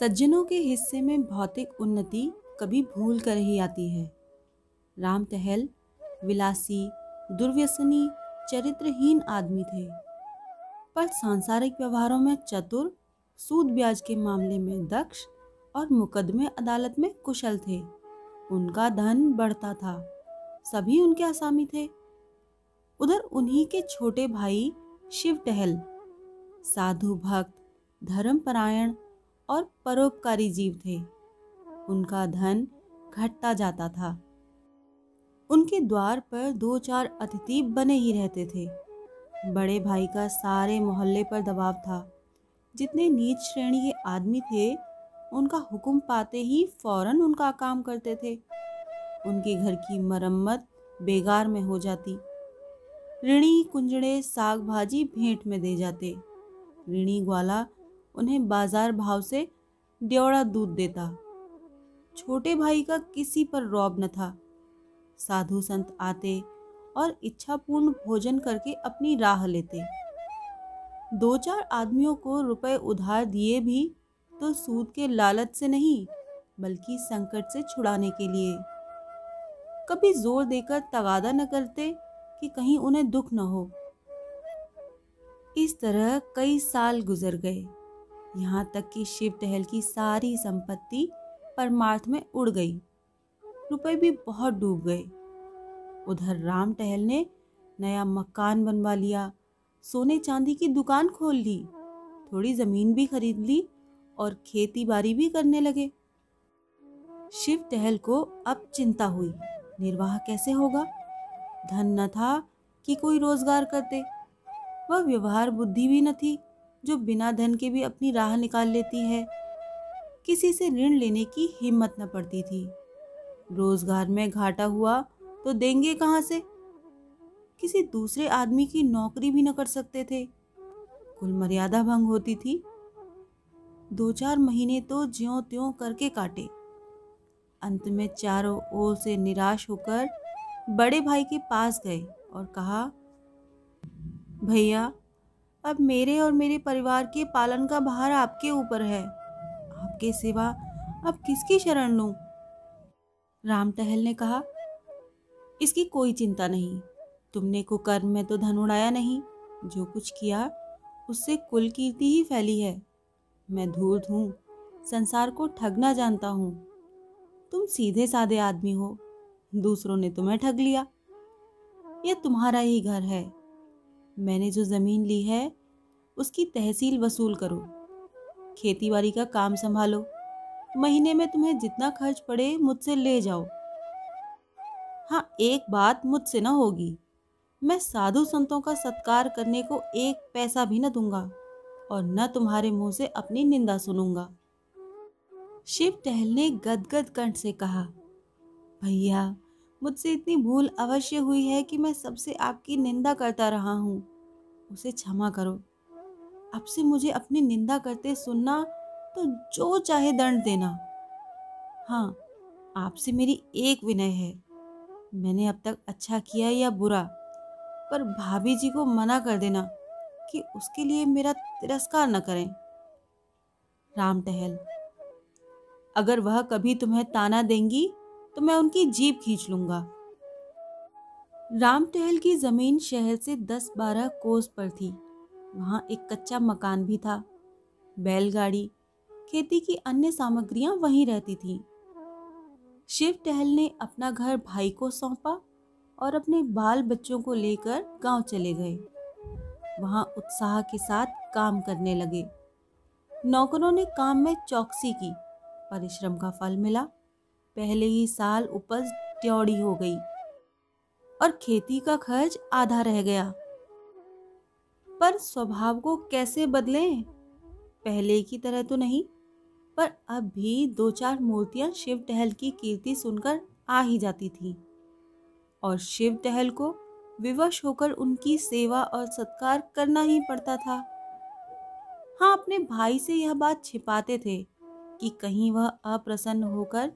सज्जनों के हिस्से में भौतिक उन्नति कभी भूल कर ही आती है। राम टहल विलासी, दुर्व्यसनी, चरित्रहीन आदमी थे। पर सांसारिक व्यवहारों में चतुर, सूद ब्याज के मामले में दक्ष और मुकदमे अदालत में कुशल थे। उनका धन बढ़ता था। सभी उनके आसामी थे। उधर उन्हीं के छोटे भाई शिव टहल साधु भक्त, धर्मपरायण और परोपकारी जीव थे। उनका धन घटता जाता था। उनके द्वार पर दो चार अतिथि बने ही रहते थे। बड़े भाई का सारे मोहल्ले पर दबाव था। जितने नीच श्रेणी के आदमी थे, उनका हुक्म पाते ही फ़ौरन उनका काम करते थे। उनके घर की मरम्मत बेगार में हो जाती। ऋणी कुंजड़े साग भाजी भेंट में दे जाते। ऋणी ग्वाला उन्हें बाज़ार भाव से ड्योड़ा दूध देता। छोटे भाई का किसी पर रौब न था। साधु संत आते और इच्छापूर्ण भोजन करके अपनी राह लेते। दो चार आदमियों को रुपए उधार दिए भी तो सूद के लालच से नहीं, बल्कि संकट से छुड़ाने के लिए। कभी ज़ोर देकर तगादा न करते कि कहीं उन्हें दुख न हो। इस तरह कई साल गुजर गए। यहाँ तक कि शिव टहल की सारी संपत्ति परमार्थ में उड़ गई। रुपए भी बहुत डूब गए। उधर राम टहल ने नया मकान बनवा लिया, सोने चांदी की दुकान खोल ली, थोड़ी ज़मीन भी खरीद ली और खेती बाड़ी भी करने लगे। शिव टहल को अब चिंता हुई, निर्वाह कैसे होगा? धन न था कि कोई रोज़गार करते। वह व्यवहार बुद्धि भी न थी। जो बिना धन के भी अपनी राह निकाल लेती है। किसी से ऋण लेने की हिम्मत न पड़ती थी। रोज़गार में घाटा हुआ तो देंगे कहाँ से? किसी दूसरे आदमी की नौकरी भी न कर सकते थे। कुल मर्यादा भंग होती थी। दो चार महीने तो ज्यो त्यों करके काटे। अंत में चारों ओर से निराश होकर बड़े भाई के पास गए और कहा, भैया अब मेरे और मेरे परिवार के पालन का भार आपके ऊपर है। आपके सिवा अब किसकी शरण लूँ? राम टहल ने कहा, इसकी कोई चिंता नहीं। तुमने कुकर्म में तो धन उड़ाया नहीं। जो कुछ किया, उससे कुल कीर्ति ही फैली है। मैं धूर्त हूँ, संसार को ठगना जानता हूँ। तुम सीधे साधे आदमी हो, दूसरों ने तुम्हें ठग लिया। यह तुम्हारा ही घर है। मैंने जो ज़मीन ली है, उसकी तहसील वसूल करो। खेती बाड़ी का काम संभालो। महीने में तुम्हें जितना खर्च पड़े, मुझसे ले जाओ। हाँ एक बात मुझसे ना होगी। मैं साधु संतों का सत्कार करने को एक पैसा भी न दूँगा और न तुम्हारे मुँह से अपनी निंदा सुनूँगा। शिव टहल ने गदगद कंठ से कहा, भैया मुझसे इतनी भूल अवश्य हुई है कि मैं सबसे आपकी निंदा करता रहा हूँ। उसे क्षमा करो। अब से मुझे अपनी निंदा करते सुनना तो जो चाहे दंड देना। हाँ आपसे मेरी एक विनय है। मैंने अब तक अच्छा किया या बुरा, पर भाभी जी को मना कर देना कि उसके लिए मेरा तिरस्कार न करें। राम टहल अगर वह कभी तुम्हें ताना देंगी तो मैं उनकी जीप खींच लूँगा। राम टहल की ज़मीन शहर से दस बारह कोस पर थी। वहाँ एक कच्चा मकान भी था। बैलगाड़ी, खेती की अन्य सामग्रियाँ वहीं रहती थीं। शिव टहल ने अपना घर भाई को सौंपा और अपने बाल बच्चों को लेकर गाँव चले गए। वहाँ उत्साह के साथ काम करने लगे। नौकरों ने काम में चौकसी की। परिश्रम का फल मिला। पहले ही साल उपज ट्योड़ी हो गई और खेती का खर्च आधा रह गया। पर स्वभाव को कैसे बदलें? पहले की तरह तो नहीं, पर अब भी दो चार मूर्तियाँ शिव टहल की कीर्ति सुनकर आ ही जाती थी। और शिव टहल को विवश होकर उनकी सेवा और सत्कार करना ही पड़ता था। हाँ अपने भाई से यह बात छिपाते थे कि कहीं वह अप्रसन्न होकर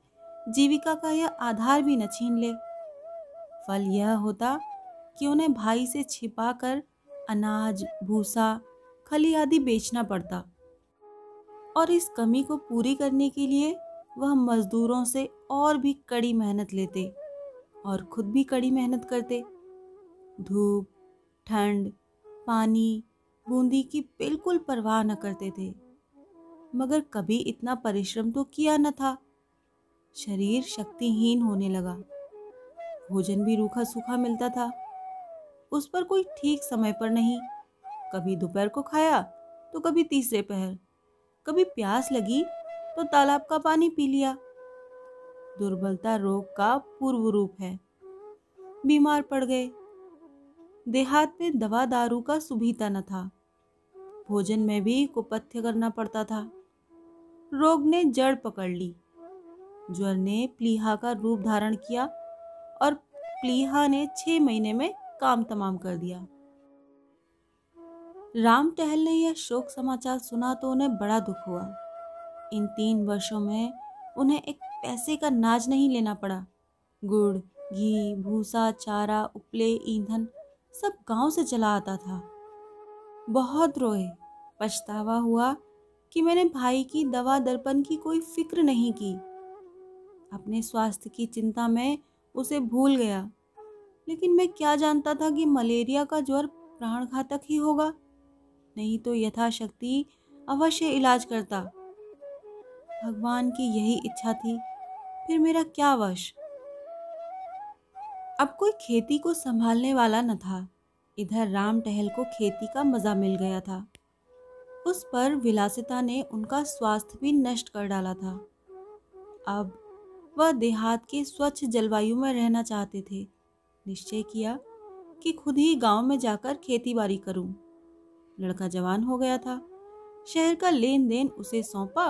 जीविका का यह आधार भी न छीन ले। फल यह होता कि उन्हें भाई से छिपाकर अनाज, भूसा, खली आदि बेचना पड़ता। और इस कमी को पूरी करने के लिए वह मजदूरों से और भी कड़ी मेहनत लेते और खुद भी कड़ी मेहनत करते। धूप, ठंड, पानी, बूंदी की बिल्कुल परवाह न करते थे। मगर कभी इतना परिश्रम तो किया न था। शरीर शक्तिहीन होने लगा। भोजन भी रूखा सूखा मिलता था। उस पर कोई ठीक समय पर नहीं। कभी दोपहर को खाया तो कभी तीसरे पहर। कभी प्यास लगी तो तालाब का पानी पी लिया। दुर्बलता रोग का पूर्व रूप है। बीमार पड़ गए। देहात में दवा दारू का सुभीता न था। भोजन में भी कुपथ्य करना पड़ता था। रोग ने जड़ पकड़ ली। ज्वर ने प्लीहा का रूप धारण किया और प्लीहा ने छह महीने में काम तमाम कर दिया। राम टहल ने यह शोक समाचार सुना तो उन्हें बड़ा दुख हुआ। इन तीन वर्षों में उन्हें एक पैसे का नाज नहीं लेना पड़ा। गुड़, घी, भूसा, चारा, उपले, ईंधन सब गाँव से चला आता था। बहुत रोए। पछतावा हुआ कि मैंने भाई की दवा दर्पण की कोई फ़िक्र नहीं की। अपने स्वास्थ्य की चिंता में उसे भूल गया। लेकिन मैं क्या जानता था कि मलेरिया का ज्वर प्राण घातक ही होगा? नहीं तो यथाशक्ति अवश्य इलाज करता। भगवान की यही इच्छा थी, फिर मेरा क्या वश? अब कोई खेती को संभालने वाला न था। इधर राम टहल को खेती का मज़ा मिल गया था। उस पर विलासिता ने उनका स्वास्थ्य भी नष्ट कर डाला था। अब वह देहात के स्वच्छ जलवायु में रहना चाहते थे। निश्चय किया कि खुद ही गाँव में जाकर खेती बाड़ी करूँ। लड़का जवान हो गया था। शहर का लेन देन उसे सौंपा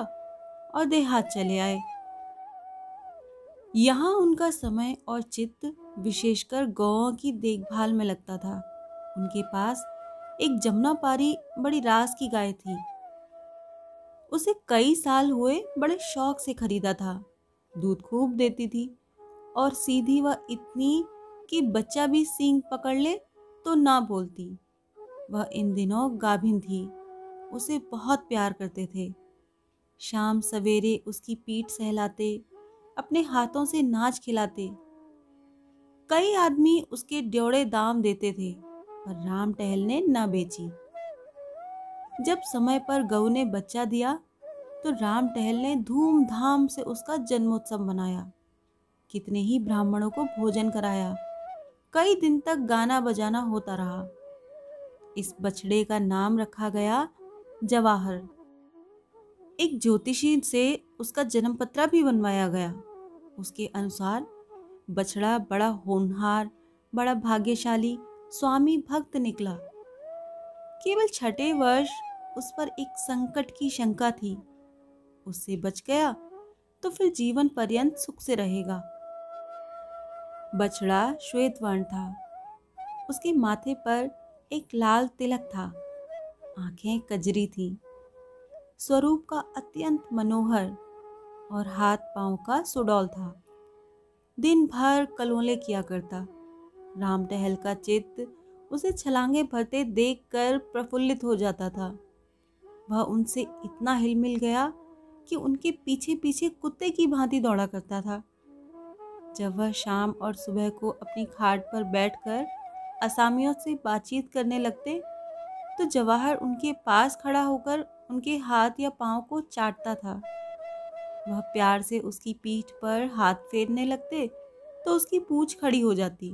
और देहात चले आए। यहाँ उनका समय और चित्त विशेषकर गौ की देखभाल में लगता था। उनके पास एक जमुना पारी बड़ी रास की गाय थी। उसे कई साल हुए बड़े शौक से खरीदा था। दूध खूब देती थी और सीधी वह इतनी कि बच्चा भी सींग पकड़ ले तो ना बोलती। वह इन दिनों गाभिन थी, उसे बहुत प्यार करते थे। शाम सवेरे उसकी पीठ सहलाते, अपने हाथों से नाच खिलाते। कई आदमी उसके ड्योड़े दाम देते थे, पर राम टहल ने न बेची। जब समय पर गऊ ने बच्चा दिया तो राम टहल ने धूमधाम से उसका जन्मोत्सव मनाया। कितने ही ब्राह्मणों को भोजन कराया, कई दिन तक गाना बजाना होता रहा। इस बछड़े का नाम रखा गया जवाहर। एक ज्योतिषी से उसका जन्म पत्रा भी बनवाया गया। उसके अनुसार बछड़ा बड़ा होनहार, बड़ा भाग्यशाली स्वामी भक्त निकला। केवल छठे वर्ष उस पर एक संकट की शंका थी। उससे बच गया तो फिर जीवन पर्यंत सुख से रहेगा। बछड़ा श्वेत वर्ण था। उसके माथे पर एक लाल तिलक था। आँखें कजरी थी। स्वरूप का अत्यंत मनोहर और हाथ पाँव का सुडौल था। दिन भर कलोले किया करता। राम टहल का चित्त उसे छलांगे भरते देखकर प्रफुल्लित हो जाता था। वह उनसे इतना हिलमिल गया कि उनके पीछे पीछे कुत्ते की भांति दौड़ा करता था। जब वह शाम और सुबह को अपनी खाट पर बैठकर असामियों से बातचीत करने लगते तो जवाहर उनके पास खड़ा होकर उनके हाथ या पाँव को चाटता था। वह प्यार से उसकी पीठ पर हाथ फेरने लगते तो उसकी पूछ खड़ी हो जाती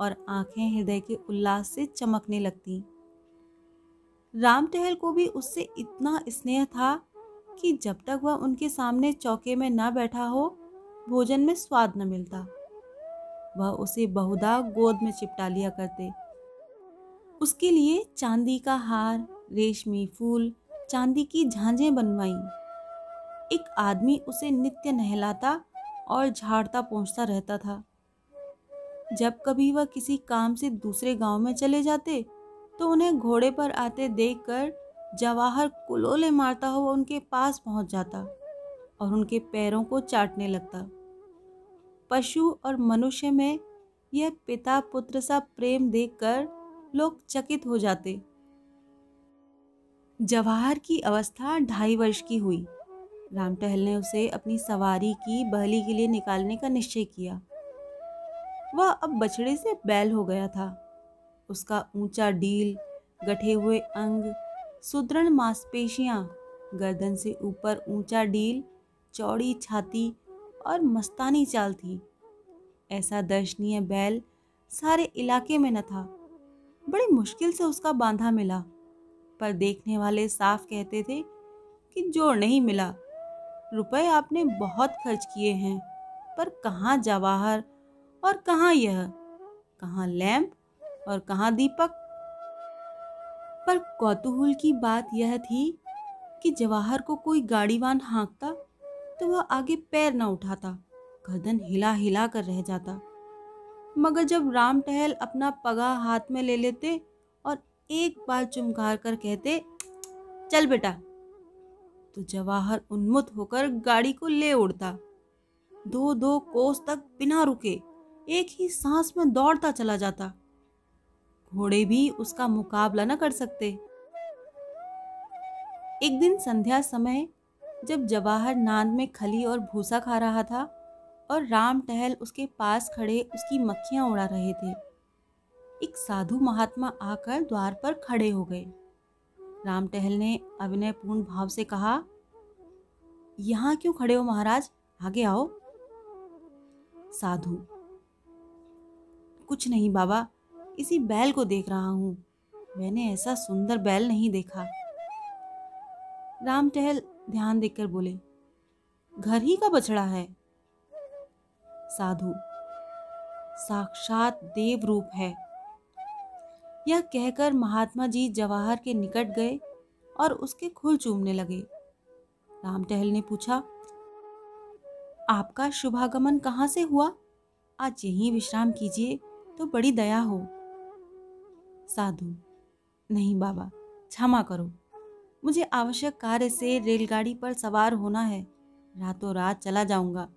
और आँखें हृदय के उल्लास से चमकने लगती। राम टहल को भी उससे इतना स्नेह था कि जब तक वह उनके सामने चौके में न बैठा हो, भोजन में स्वाद न मिलता। वह उसे बहुधा गोद में चिपटा लिया करते। उसके लिए चांदी का हार, रेशमी फूल, चांदी की झांझें बनवाई। एक आदमी उसे नित्य नहलाता और झाड़ता पहुँचता रहता था। जब कभी वह किसी काम से दूसरे गाँव में चले जाते तो उन्हें घोड़े पर आते देखकर जवाहर कुलोले मारता हुआ उनके पास पहुँच जाता और उनके पैरों को चाटने लगता। पशु और मनुष्य में यह पिता पुत्र सा प्रेम देखकर लोग चकित हो जाते। जवाहर की अवस्था ढाई वर्ष की हुई। राम टहल ने उसे अपनी सवारी की बहली के लिए निकालने का निश्चय किया। वह अब बछड़े से बैल हो गया था। उसका ऊँचा डील, गठे हुए अंग सुदृढ़ मांसपेशियाँ, गर्दन से ऊपर ऊँचा डील, चौड़ी छाती और मस्तानी चाल थी। ऐसा दर्शनीय बैल सारे इलाके में न था। बड़ी मुश्किल से उसका बांधा मिला, पर देखने वाले साफ़ कहते थे कि जोड़ नहीं मिला। रुपए आपने बहुत खर्च किए हैं, पर कहाँ जवाहर और कहाँ यह? कहाँ लैंप और कहाँ दीपक? पर कौतूहल की बात यह थी कि जवाहर को कोई गाड़ीवान हाँकता तो वह आगे पैर न उठाता, गर्दन हिला हिला कर रह जाता। मगर जब राम टहल अपना पगा हाथ में ले लेते और एक बार चुमकार कर कहते, चल बेटा। तो जवाहर उन्मुत होकर गाड़ी को ले उड़ता। दो दो कोस तक बिना रुके, एक ही सांस में दौड़ता चला जाता। घोड़े भी उसका मुकाबला न कर सकते। एक दिन संध्या समय, जब जवाहर नांद में खली और भूसा खा रहा था और राम टहल उसके पास खड़े उसकी मक्खियाँ उड़ा रहे थे, एक साधु महात्मा आकर द्वार पर खड़े हो गए। राम टहल ने अभिनयपूर्ण भाव से कहा, यहाँ क्यों खड़े हो महाराज? आगे आओ। साधु, कुछ नहीं बाबा इसी बैल को देख रहा हूँ। मैंने ऐसा सुंदर बैल नहीं देखा। राम टहल ध्यान देकर बोले, घर ही का बछड़ा है। साधु, साक्षात देव रूप है। यह कहकर महात्मा जी जवाहर के निकट गए और उसके खुल चूमने लगे। राम टहल ने पूछा, आपका शुभागमन कहाँ से हुआ? आज यहीं विश्राम कीजिए तो बड़ी दया हो। साधु। नहीं बाबा, क्षमा करो। मुझे आवश्यक कार्य से रेलगाड़ी पर सवार होना है। रातों रात चला जाऊँगा।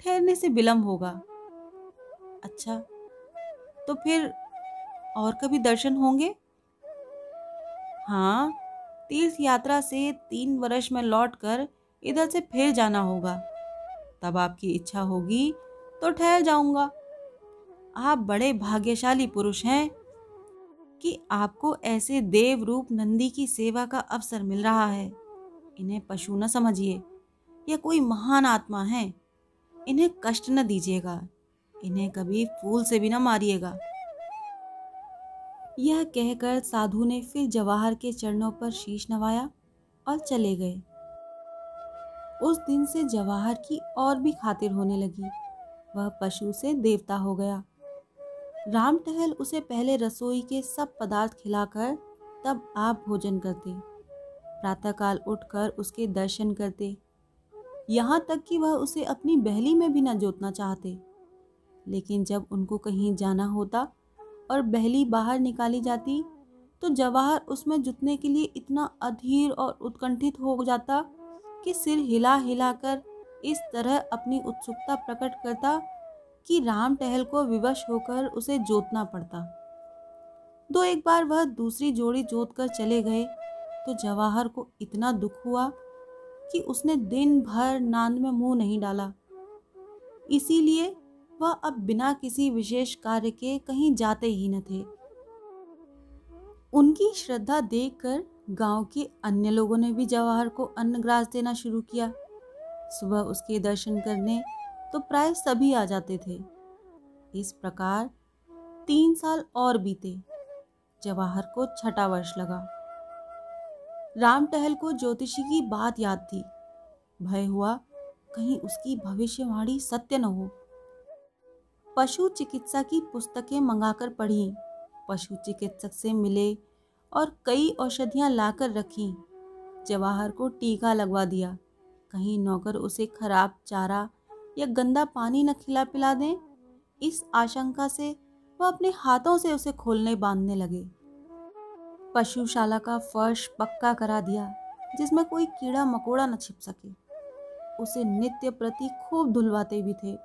ठहरने से विलम्ब होगा। अच्छा तो फिर और कभी दर्शन होंगे? हाँ तीर्थ यात्रा से तीन वर्ष में लौटकर इधर से फिर जाना होगा। तब आपकी इच्छा होगी तो ठहर जाऊँगा। आप बड़े भाग्यशाली पुरुष हैं। कि आपको ऐसे देव रूप नंदी की सेवा का अवसर मिल रहा है। इन्हें पशु न समझिए, यह कोई महान आत्मा है। इन्हें कष्ट न दीजिएगा, इन्हें कभी फूल से भी न मारिएगा। यह कहकर साधु ने फिर जवाहर के चरणों पर शीश नवाया और चले गए। उस दिन से जवाहर की और भी खातिर होने लगी। वह पशु से देवता हो गया। राम टहल उसे पहले रसोई के सब पदार्थ खिलाकर तब आप भोजन करते। प्रातःकाल उठकर उसके दर्शन करते। यहाँ तक कि वह उसे अपनी बहली में भी न जोतना चाहते। लेकिन जब उनको कहीं जाना होता और बहली बाहर निकाली जाती तो जवाहर उसमें जुतने के लिए इतना अधीर और उत्कंठित हो जाता कि सिर हिला हिलाकर इस तरह अपनी उत्सुकता प्रकट करता कि राम टहल को विवश होकर उसे जोतना पड़ता। दो एक बार वह दूसरी जोड़ी जोत कर चले गए तो जवाहर को इतना दुख हुआ कि उसने दिन भर नांद में मुँह नहीं डाला। इसीलिए वह अब बिना किसी विशेष कार्य के कहीं जाते ही न थे। उनकी श्रद्धा देखकर गाँव के अन्य लोगों ने भी जवाहर को अन्न ग्रास देना शुरू किया। सुबह उसके दर्शन करने तो प्राय सभी आ जाते थे। इस प्रकार तीन साल और बीते। जवाहर को छठा वर्ष लगा। राम टहल को ज्योतिषी की बात याद थी। भय हुआ कहीं उसकी भविष्यवाणी सत्य न हो। पशु चिकित्सा की पुस्तकें मंगाकर पढ़ी। पशु चिकित्सक से मिले और कई औषधियाँ लाकर रखी। जवाहर को टीका लगवा दिया। कहीं नौकर उसे खराब चारा या गंदा पानी न खिला पिला दें, इस आशंका से वह अपने हाथों से उसे खोलने बांधने लगे। पशुशाला का फर्श पक्का करा दिया, जिसमें कोई कीड़ा मकोड़ा न छिप सके। उसे नित्य प्रति खूब धुलवाते भी थे।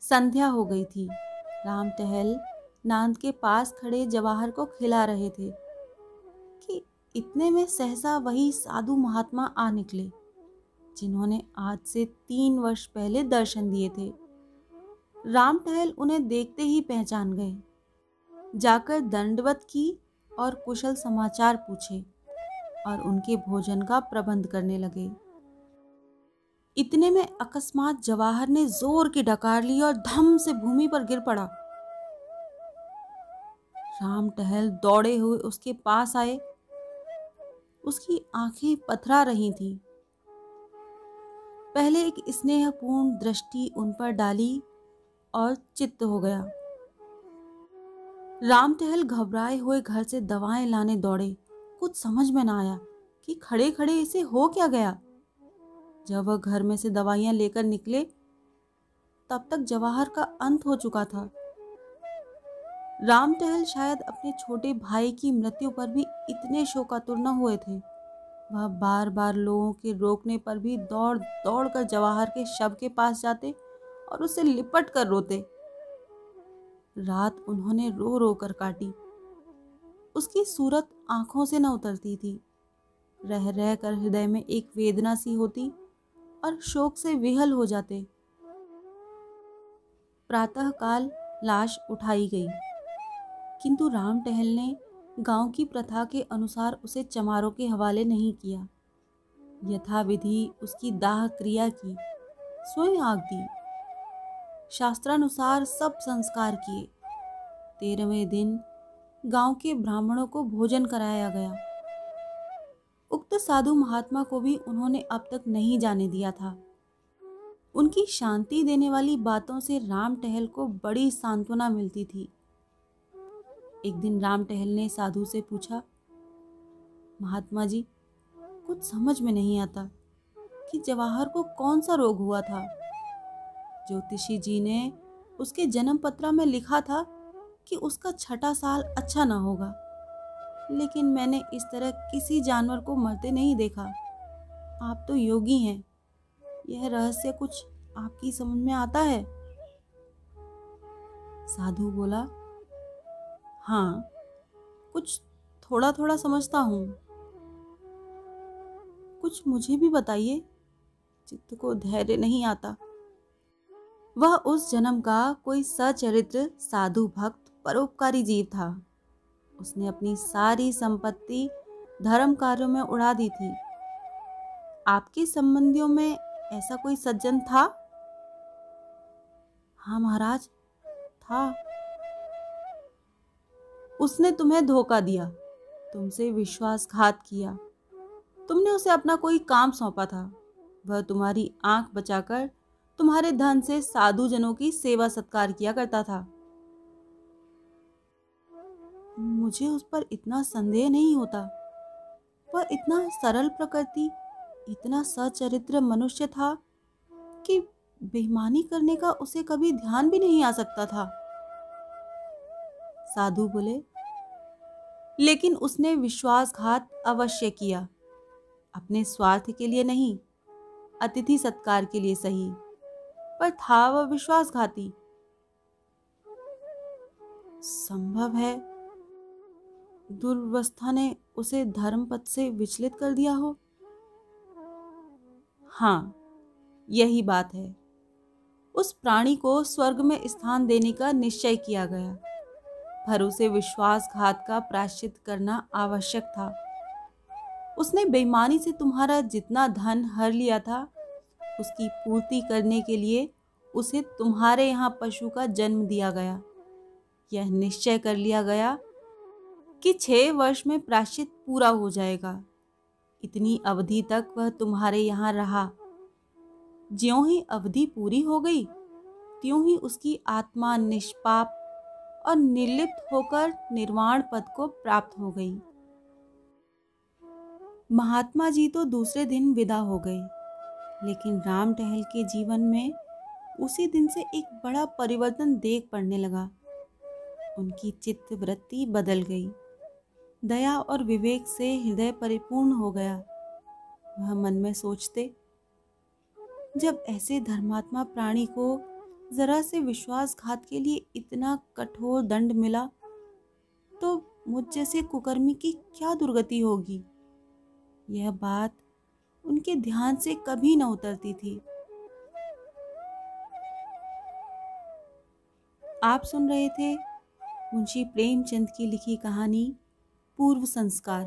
संध्या हो गई थी। राम टहल नांद के पास खड़े जवाहर को खिला रहे थे कि इतने में सहसा वही साधु महात्मा आ निकले। जिन्होंने आज से तीन वर्ष पहले दर्शन दिए थे। राम टहल उन्हें देखते ही पहचान गए। जाकर दंडवत की और कुशल समाचार पूछे और उनके भोजन का प्रबंध करने लगे। इतने में अकस्मात जवाहर ने ज़ोर की डकार ली और धम से भूमि पर गिर पड़ा। राम टहल दौड़े हुए उसके पास आए। उसकी आँखें पथरा रही थी। पहले एक स्नेहपूर्ण दृष्टि उन पर डाली और चित्त हो गया। राम टहल घबराए हुए घर से दवाएँ लाने दौड़े। कुछ समझ में ना आया कि खड़े खड़े इसे हो क्या गया। जब वह घर में से दवाइयाँ लेकर निकले, तब तक जवाहर का अंत हो चुका था। राम टहल शायद अपने छोटे भाई की मृत्यु पर भी इतने शोकातुर न हुए थे। वह बार बार लोगों के रोकने पर भी दौड़ दौड़ कर जवाहर के शव के पास जाते और उसे लिपट कर रोते। रात उन्होंने रो रो कर काटी। उसकी सूरत आँखों से न उतरती थी। रह रह कर हृदय में एक वेदना सी होती और शोक से विहल हो जाते। प्रातःकाल लाश उठाई गई। किंतु राम टहल ने गाँव की प्रथा के अनुसार उसे चमारों के हवाले नहीं किया। यथाविधि उसकी दाह क्रिया की, स्वयं आग दी। शास्त्रानुसार सब संस्कार किए। तेरहवें दिन गाँव के ब्राह्मणों को भोजन कराया गया। उक्त साधु महात्मा को भी उन्होंने अब तक नहीं जाने दिया था। उनकी शांति देने वाली बातों से राम टहल को बड़ी सांत्वना मिलती थी। एक दिन राम टहल ने साधु से पूछा, महात्मा जी, कुछ समझ में नहीं आता कि जवाहर को कौन सा रोग हुआ था? ज्योतिषी जी ने उसके जन्म पत्रा में लिखा था कि उसका छठा साल अच्छा ना होगा, लेकिन मैंने इस तरह किसी जानवर को मरते नहीं देखा। आप तो योगी हैं। यह रहस्य कुछ आपकी समझ में आता है? साधु बोला हाँ कुछ थोड़ा थोड़ा समझता हूँ। कुछ मुझे भी बताइए, चित्त को धैर्य नहीं आता। वह उस जन्म का कोई सचरित्र, साधु भक्त, परोपकारी जीव था। उसने अपनी सारी संपत्ति धर्म कार्यों में उड़ा दी थी। आपके संबंधियों में ऐसा कोई सज्जन था? हाँ महाराज, था। उसने तुम्हें धोखा दिया, तुमसे विश्वासघात किया। तुमने उसे अपना कोई काम सौंपा था। वह तुम्हारी आँख बचाकर तुम्हारे धन से साधु जनों की सेवा सत्कार किया करता था। मुझे उस पर इतना संदेह नहीं होता। वह इतना सरल प्रकृति, इतना सचरित्र मनुष्य था कि बेईमानी करने का उसे कभी ध्यान भी नहीं आ सकता था। साधु बोले, लेकिन उसने विश्वासघात अवश्य किया। अपने स्वार्थ के लिए नहीं, अतिथि सत्कार के लिए सही, पर था वह विश्वासघाती। संभव है दुर्वस्था ने उसे धर्मपथ से विचलित कर दिया हो? हाँ यही बात है। उस प्राणी को स्वर्ग में स्थान देने का निश्चय किया गया। भरोसे, विश्वासघात का प्राश्चित करना आवश्यक था। उसने बेईमानी से तुम्हारा जितना धन हर लिया था, उसकी पूर्ति करने के लिए उसे तुम्हारे यहाँ पशु का जन्म दिया गया। यह निश्चय कर लिया गया कि छह वर्ष में प्राश्चित पूरा हो जाएगा। इतनी अवधि तक वह तुम्हारे यहाँ रहा। ज्यों ही अवधि पूरी हो गई, त्यों ही उसकी आत्मा निष्पाप और निर्लिप्त होकर निर्वाण पद को प्राप्त हो गई। महात्मा जी तो दूसरे दिन विदा हो गए, लेकिन राम टहल के जीवन में उसी दिन से एक बड़ा परिवर्तन देख पड़ने लगा। उनकी चित्त वृत्ति बदल गई। दया और विवेक से हृदय परिपूर्ण हो गया। वह मन में सोचते, जब ऐसे धर्मात्मा प्राणी को जरा से विश्वासघात के लिए इतना कठोर दंड मिला तो मुझ जैसे कुकर्मी की क्या दुर्गति होगी? यह बात उनके ध्यान से कभी न उतरती थी। आप सुन रहे थे मुंशी प्रेमचंद की लिखी कहानी, पूर्व संस्कार।